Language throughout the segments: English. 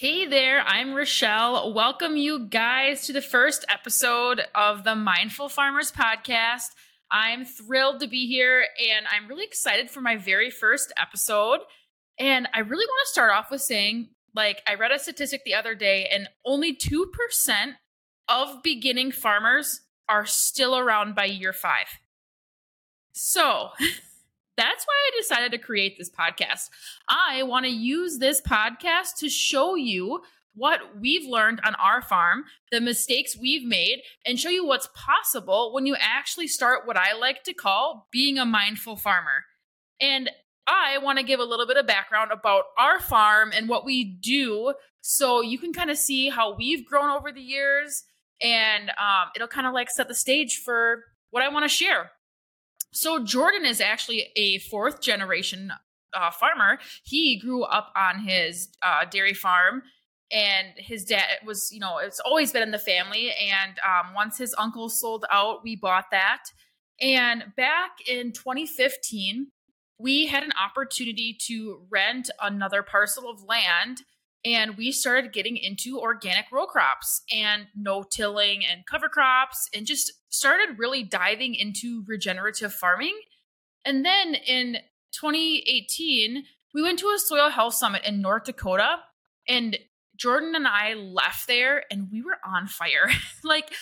Hey there, I'm Rachelle. Welcome you guys to the first episode of the Mindful Farmers podcast. I'm thrilled to be here and I'm really excited for my very first episode. And I really want to start off with saying like, I read a statistic the other day, and only 2% of beginning farmers are still around by year five. So, that's why I decided to create this podcast. I want to use this podcast to show you what we've learned on our farm, the mistakes we've made, and show you what's possible when you actually start what I like to call being a mindful farmer. And I want to give a little bit of background about our farm and what we do so you can kind of see how we've grown over the years and um, it'll kind of like set the stage for what I want to share. So Jordan is actually a fourth generation uh, farmer. He grew up on his uh, dairy farm, and his dad was, you know, it's always been in the family. And um, once his uncle sold out, we bought that. And back in 2015, we had an opportunity to rent another parcel of land and we started getting into organic row crops and no tilling and cover crops and just started really diving into regenerative farming. And then in 2018, we went to a soil health summit in North Dakota and Jordan and I left there and we were on fire. like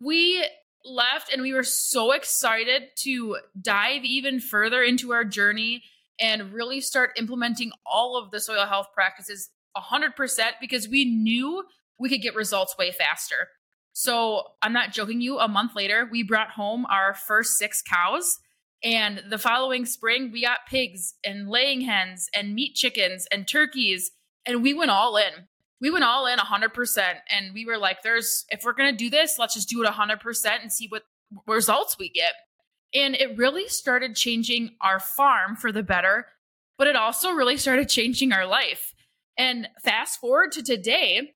we left and we were so excited to dive even further into our journey and really start implementing all of the soil health practices 100% because we knew we could get results way faster. So I'm not joking you, a month later, we brought home our first six cows. And the following spring, we got pigs and laying hens and meat chickens and turkeys. And we went all in. We went all in 100%. And we were like, there's, if we're going to do this, let's just do it 100% and see what results we get. And it really started changing our farm for the better, but it also really started changing our life. And fast forward to today,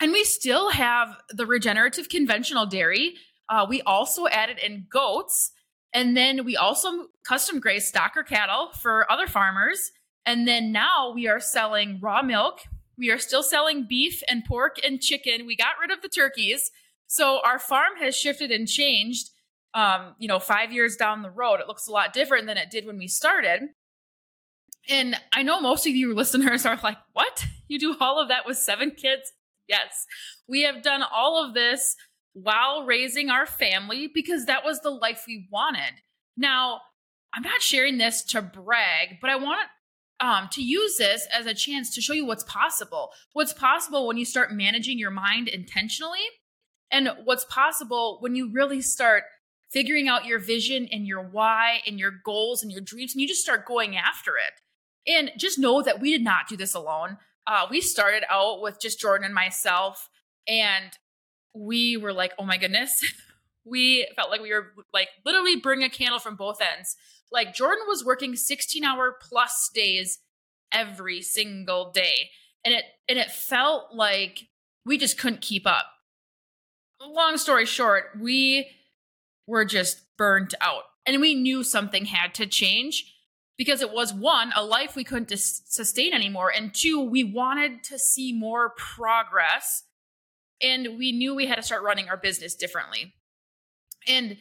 and we still have the regenerative conventional dairy. Uh, we also added in goats. And then we also custom graze stocker cattle for other farmers. And then now we are selling raw milk. We are still selling beef and pork and chicken. We got rid of the turkeys. So our farm has shifted and changed. Um, you know, five years down the road, it looks a lot different than it did when we started. And I know most of you listeners are like, what? You do all of that with seven kids? Yes. We have done all of this while raising our family because that was the life we wanted. Now, I'm not sharing this to brag, but I want um, to use this as a chance to show you what's possible. What's possible when you start managing your mind intentionally, and what's possible when you really start figuring out your vision and your why and your goals and your dreams, and you just start going after it. And just know that we did not do this alone. Uh, we started out with just Jordan and myself, and we were like, oh my goodness. we felt like we were like literally burning a candle from both ends. Like Jordan was working 16 hour plus days every single day. And it and it felt like we just couldn't keep up. Long story short, we were just burnt out. And we knew something had to change because it was one, a life we couldn't dis- sustain anymore, and two, we wanted to see more progress. And we knew we had to start running our business differently. And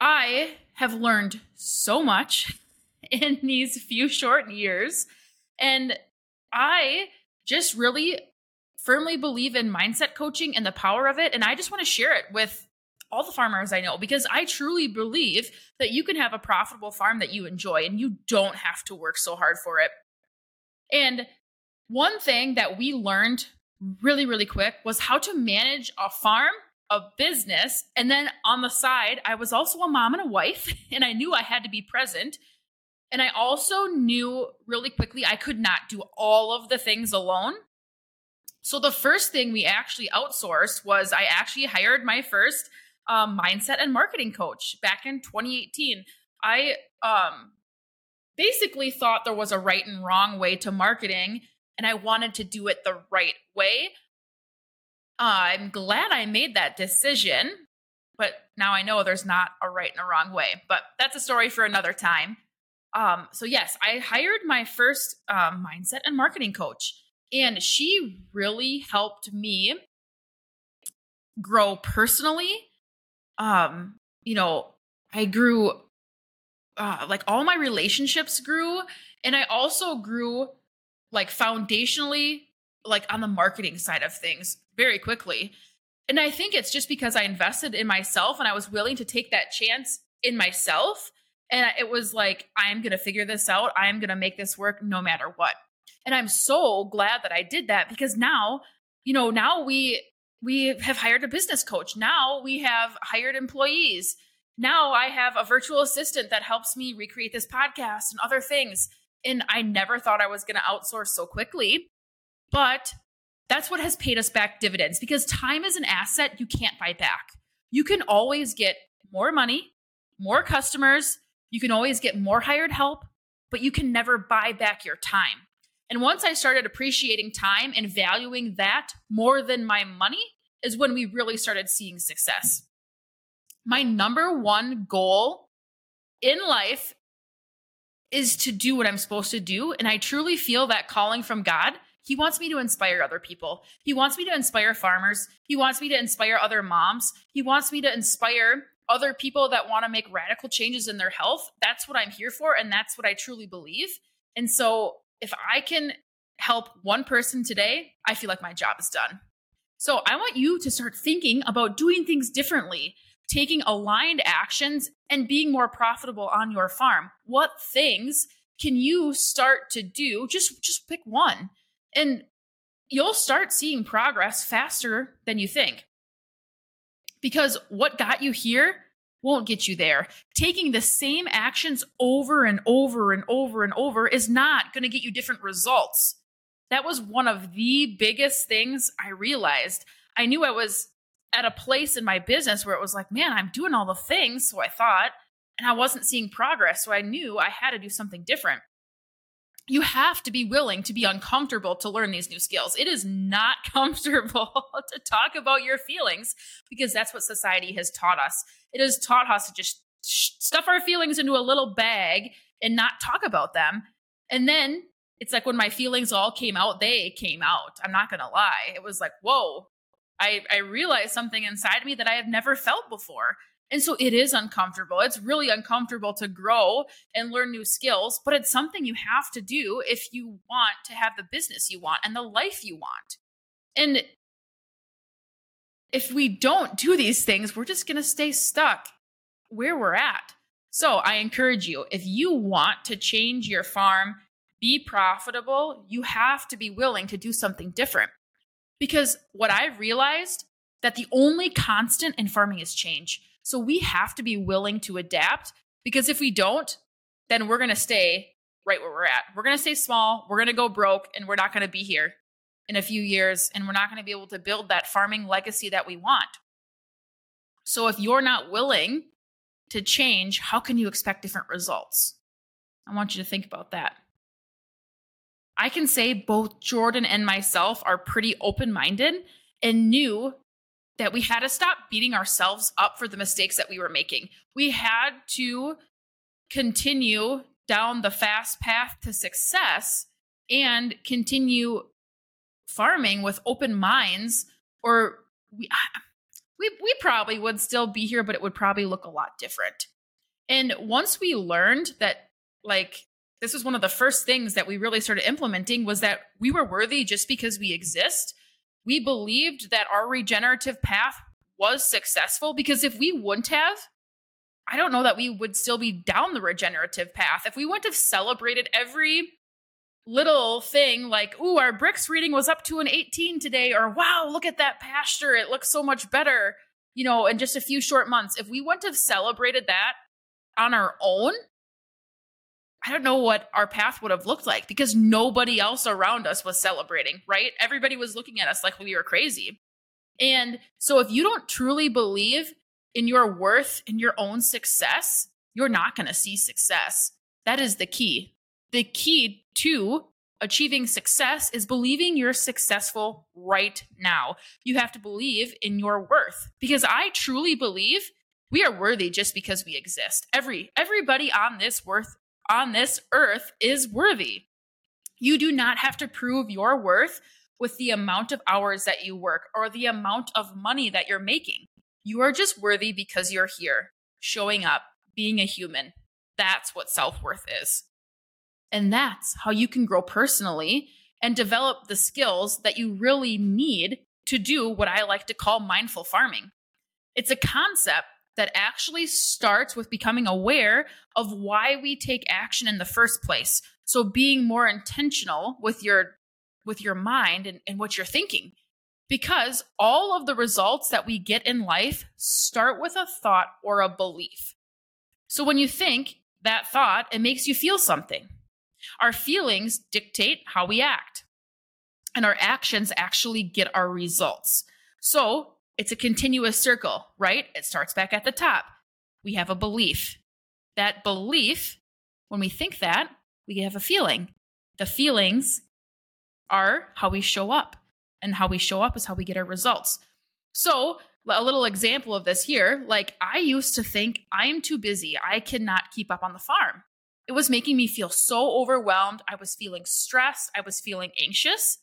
I have learned so much in these few short years. And I just really firmly believe in mindset coaching and the power of it. And I just want to share it with all the farmers I know because I truly believe that you can have a profitable farm that you enjoy and you don't have to work so hard for it. And one thing that we learned really, really quick was how to manage a farm, a business. And then on the side, I was also a mom and a wife, and I knew I had to be present. And I also knew really quickly I could not do all of the things alone. So the first thing we actually outsourced was I actually hired my first um, mindset and marketing coach back in 2018. I um, basically thought there was a right and wrong way to marketing, and I wanted to do it the right way. Uh, I'm glad I made that decision, but now I know there's not a right and a wrong way. But that's a story for another time. Um, so yes, I hired my first um, mindset and marketing coach, And she really helped me grow personally. Um, you know, I grew uh, like all my relationships grew and I also grew like foundationally like on the marketing side of things very quickly. And I think it's just because I invested in myself and I was willing to take that chance in myself. And it was like, I'm going to figure this out. I'm going to make this work no matter what. And I'm so glad that I did that because now, you know, now we we have hired a business coach. Now we have hired employees. Now I have a virtual assistant that helps me recreate this podcast and other things. And I never thought I was going to outsource so quickly. But that's what has paid us back dividends because time is an asset you can't buy back. You can always get more money, more customers, you can always get more hired help, but you can never buy back your time. And once I started appreciating time and valuing that more than my money, is when we really started seeing success. My number one goal in life is to do what I'm supposed to do. And I truly feel that calling from God. He wants me to inspire other people. He wants me to inspire farmers. He wants me to inspire other moms. He wants me to inspire other people that want to make radical changes in their health. That's what I'm here for. And that's what I truly believe. And so if I can help one person today, I feel like my job is done. So I want you to start thinking about doing things differently, taking aligned actions and being more profitable on your farm. What things can you start to do? Just just pick one. And you'll start seeing progress faster than you think. Because what got you here won't get you there. Taking the same actions over and over and over and over is not going to get you different results. That was one of the biggest things I realized. I knew I was at a place in my business where it was like, man, I'm doing all the things. So I thought, and I wasn't seeing progress. So I knew I had to do something different you have to be willing to be uncomfortable to learn these new skills. It is not comfortable to talk about your feelings because that's what society has taught us. It has taught us to just stuff our feelings into a little bag and not talk about them. And then it's like when my feelings all came out, they came out. I'm not going to lie. It was like, whoa, I, I realized something inside me that I have never felt before. And so it is uncomfortable. It's really uncomfortable to grow and learn new skills, but it's something you have to do if you want to have the business you want and the life you want. And if we don't do these things, we're just going to stay stuck where we're at. So I encourage you if you want to change your farm, be profitable, you have to be willing to do something different. Because what I've realized that the only constant in farming is change. So we have to be willing to adapt because if we don't, then we're going to stay right where we're at. We're going to stay small, we're going to go broke, and we're not going to be here in a few years, and we're not going to be able to build that farming legacy that we want. So if you're not willing to change, how can you expect different results? I want you to think about that. I can say both Jordan and myself are pretty open minded and knew that we had to stop beating ourselves up for the mistakes that we were making. We had to continue down the fast path to success and continue farming with open minds or we we we probably would still be here but it would probably look a lot different. And once we learned that like this was one of the first things that we really started implementing was that we were worthy just because we exist we believed that our regenerative path was successful because if we wouldn't have, I don't know that we would still be down the regenerative path. If we wouldn't have celebrated every little thing like, ooh, our Brix reading was up to an 18 today, or wow, look at that pasture. It looks so much better, you know, in just a few short months. If we wouldn't have celebrated that on our own, I don't know what our path would have looked like because nobody else around us was celebrating, right? Everybody was looking at us like we were crazy. And so if you don't truly believe in your worth in your own success, you're not going to see success. That is the key. The key to achieving success is believing you're successful right now. You have to believe in your worth because I truly believe we are worthy just because we exist. Every everybody on this worth on this earth is worthy. You do not have to prove your worth with the amount of hours that you work or the amount of money that you're making. You are just worthy because you're here, showing up, being a human. That's what self worth is. And that's how you can grow personally and develop the skills that you really need to do what I like to call mindful farming. It's a concept that actually starts with becoming aware of why we take action in the first place. So being more intentional with your with your mind and, and what you're thinking. Because all of the results that we get in life start with a thought or a belief. So when you think that thought, it makes you feel something. Our feelings dictate how we act, and our actions actually get our results. So it's a continuous circle, right? It starts back at the top. We have a belief. That belief, when we think that, we have a feeling. The feelings are how we show up, and how we show up is how we get our results. So, a little example of this here like, I used to think I'm too busy, I cannot keep up on the farm. It was making me feel so overwhelmed. I was feeling stressed. I was feeling anxious.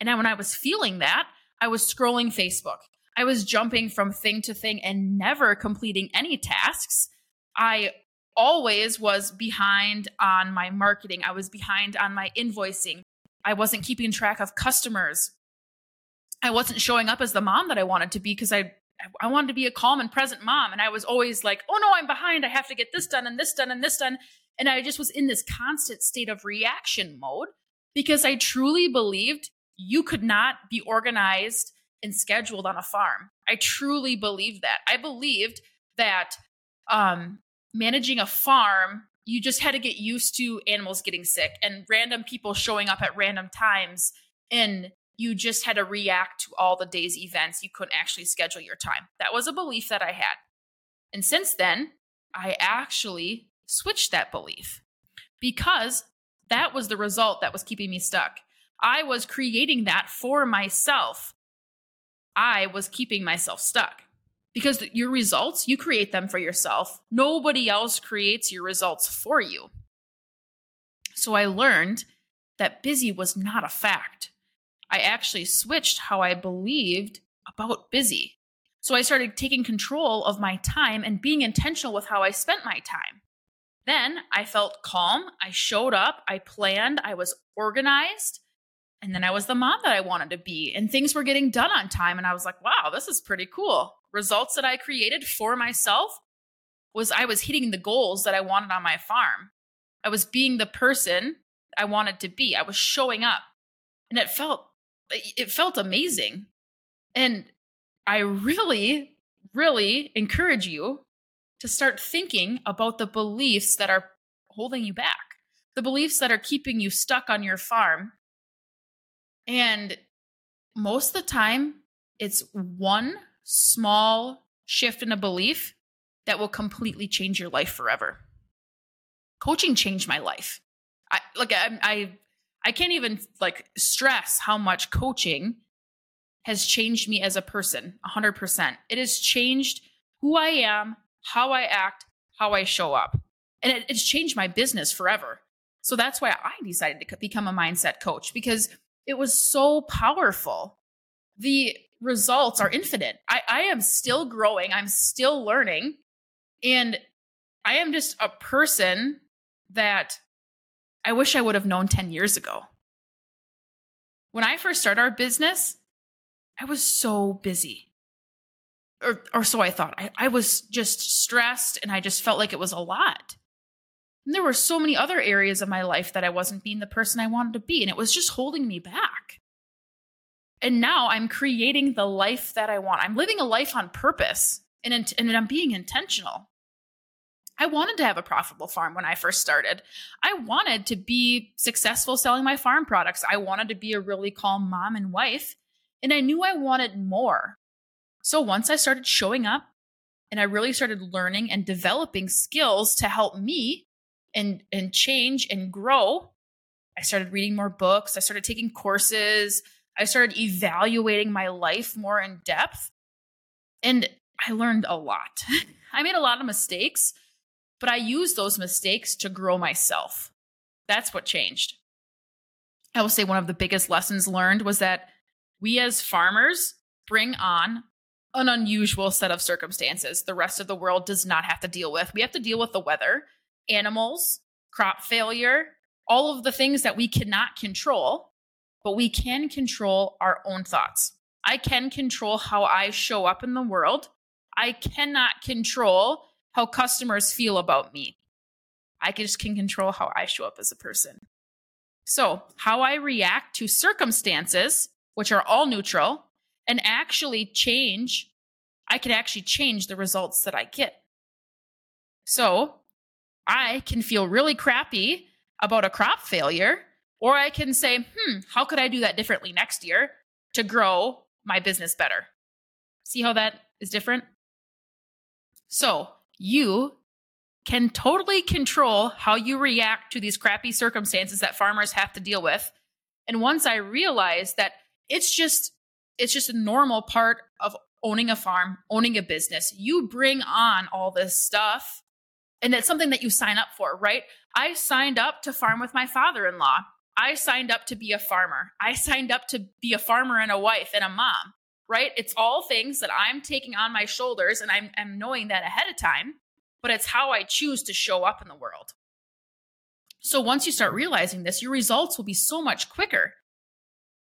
And then when I was feeling that, I was scrolling Facebook. I was jumping from thing to thing and never completing any tasks. I always was behind on my marketing. I was behind on my invoicing. I wasn't keeping track of customers. I wasn't showing up as the mom that I wanted to be because I I wanted to be a calm and present mom and I was always like, "Oh no, I'm behind. I have to get this done and this done and this done." And I just was in this constant state of reaction mode because I truly believed you could not be organized and scheduled on a farm. I truly believed that. I believed that um, managing a farm, you just had to get used to animals getting sick and random people showing up at random times. And you just had to react to all the day's events. You couldn't actually schedule your time. That was a belief that I had. And since then, I actually switched that belief because that was the result that was keeping me stuck. I was creating that for myself. I was keeping myself stuck because your results, you create them for yourself. Nobody else creates your results for you. So I learned that busy was not a fact. I actually switched how I believed about busy. So I started taking control of my time and being intentional with how I spent my time. Then I felt calm. I showed up. I planned. I was organized. And then I was the mom that I wanted to be. And things were getting done on time. And I was like, wow, this is pretty cool. Results that I created for myself was I was hitting the goals that I wanted on my farm. I was being the person I wanted to be. I was showing up. And it felt it felt amazing. And I really really encourage you to start thinking about the beliefs that are holding you back, the beliefs that are keeping you stuck on your farm. And most of the time, it's one small shift in a belief that will completely change your life forever. Coaching changed my life. I like I I, I can't even like stress how much coaching has changed me as a person 100%. It has changed who I am, how I act, how I show up. And it, it's changed my business forever. So that's why I decided to become a mindset coach because it was so powerful. The results are infinite. I, I am still growing, I'm still learning. And I am just a person that I wish I would have known 10 years ago. When I first started our business, I was so busy or, or so I thought. I, I was just stressed and I just felt like it was a lot. And there were so many other areas of my life that I wasn't being the person I wanted to be, and it was just holding me back. And now I'm creating the life that I want. I'm living a life on purpose and, and I'm being intentional. I wanted to have a profitable farm when I first started. I wanted to be successful selling my farm products. I wanted to be a really calm mom and wife. And I knew I wanted more. So once I started showing up and I really started learning and developing skills to help me and and change and grow, I started reading more books, I started taking courses, I started evaluating my life more in depth. And I learned a lot. I made a lot of mistakes, but I used those mistakes to grow myself. That's what changed. I will say one of the biggest lessons learned was that we as farmers bring on an unusual set of circumstances the rest of the world does not have to deal with. We have to deal with the weather, animals, crop failure, all of the things that we cannot control, but we can control our own thoughts. I can control how I show up in the world. I cannot control how customers feel about me. I just can control how I show up as a person. So, how I react to circumstances, which are all neutral, and actually change, I can actually change the results that I get. So, I can feel really crappy about a crop failure, or I can say, hmm, how could I do that differently next year to grow my business better? See how that is different? So, you can totally control how you react to these crappy circumstances that farmers have to deal with. And once I realized that it's just it's just a normal part of owning a farm, owning a business. You bring on all this stuff and it's something that you sign up for, right? I signed up to farm with my father-in-law. I signed up to be a farmer. I signed up to be a farmer and a wife and a mom, right? It's all things that I'm taking on my shoulders and I'm, I'm knowing that ahead of time but it's how I choose to show up in the world. So once you start realizing this, your results will be so much quicker.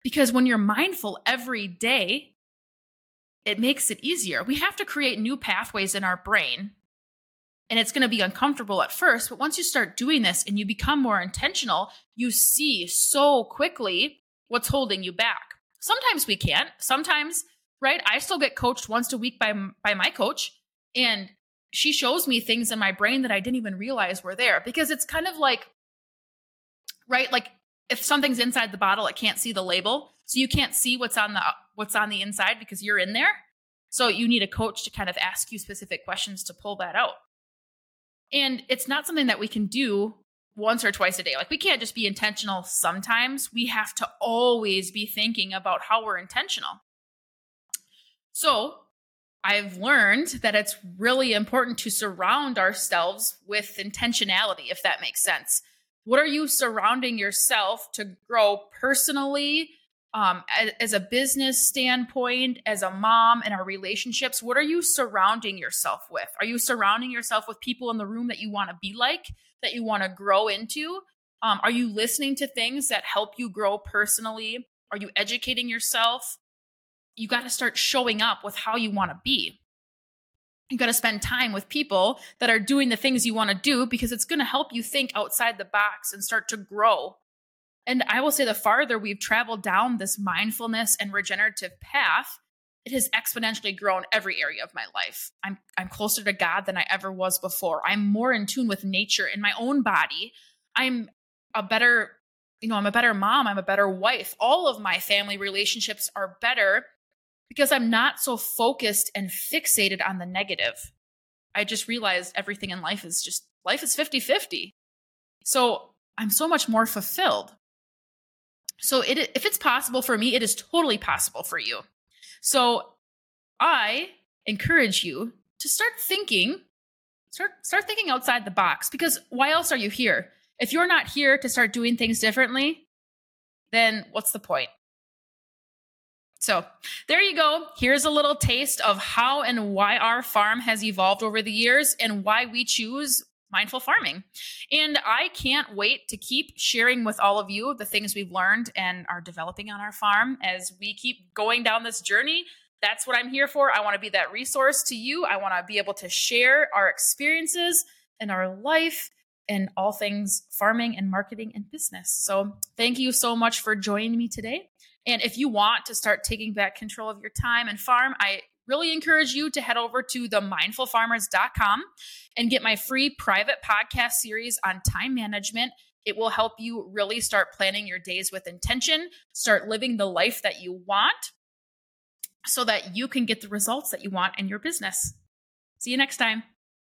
Because when you're mindful every day, it makes it easier. We have to create new pathways in our brain. And it's going to be uncomfortable at first, but once you start doing this and you become more intentional, you see so quickly what's holding you back. Sometimes we can't. Sometimes, right? I still get coached once a week by by my coach, and she shows me things in my brain that I didn't even realize were there because it's kind of like, right? Like if something's inside the bottle, it can't see the label. So you can't see what's on the what's on the inside because you're in there. So you need a coach to kind of ask you specific questions to pull that out. And it's not something that we can do once or twice a day. Like we can't just be intentional sometimes. We have to always be thinking about how we're intentional. So I've learned that it's really important to surround ourselves with intentionality, if that makes sense. What are you surrounding yourself to grow personally, um, as, a business standpoint, as a mom, and our relationships? What are you surrounding yourself with? Are you surrounding yourself with people in the room that you want to be like, that you want to grow into? Um, are you listening to things that help you grow personally? Are you educating yourself? you got to start showing up with how you want to be. You got to spend time with people that are doing the things you want to do because it's going to help you think outside the box and start to grow. And I will say the farther we've traveled down this mindfulness and regenerative path, it has exponentially grown every area of my life. I'm I'm closer to God than I ever was before. I'm more in tune with nature in my own body. I'm a better, you know, I'm a better mom, I'm a better wife. All of my family relationships are better because I'm not so focused and fixated on the negative. I just realized everything in life is just life is 50 50. So I'm so much more fulfilled. So it, if it's possible for me, it is totally possible for you. So I encourage you to start thinking, start start thinking outside the box because why else are you here? If you're not here to start doing things differently, then what's the point? So there you go. Here's a little taste of how and why our farm has evolved over the years and why we choose mindful farming. And I can't wait to keep sharing with all of you the things we've learned and are developing on our farm as we keep going down this journey. That's what I'm here for. I want to be that resource to you. I want to be able to share our experiences and our life and all things farming and marketing and business. So, thank you so much for joining me today. And if you want to start taking back control of your time and farm, I really encourage you to head over to themindfulfarmers.com and get my free private podcast series on time management. It will help you really start planning your days with intention, start living the life that you want so that you can get the results that you want in your business. See you next time.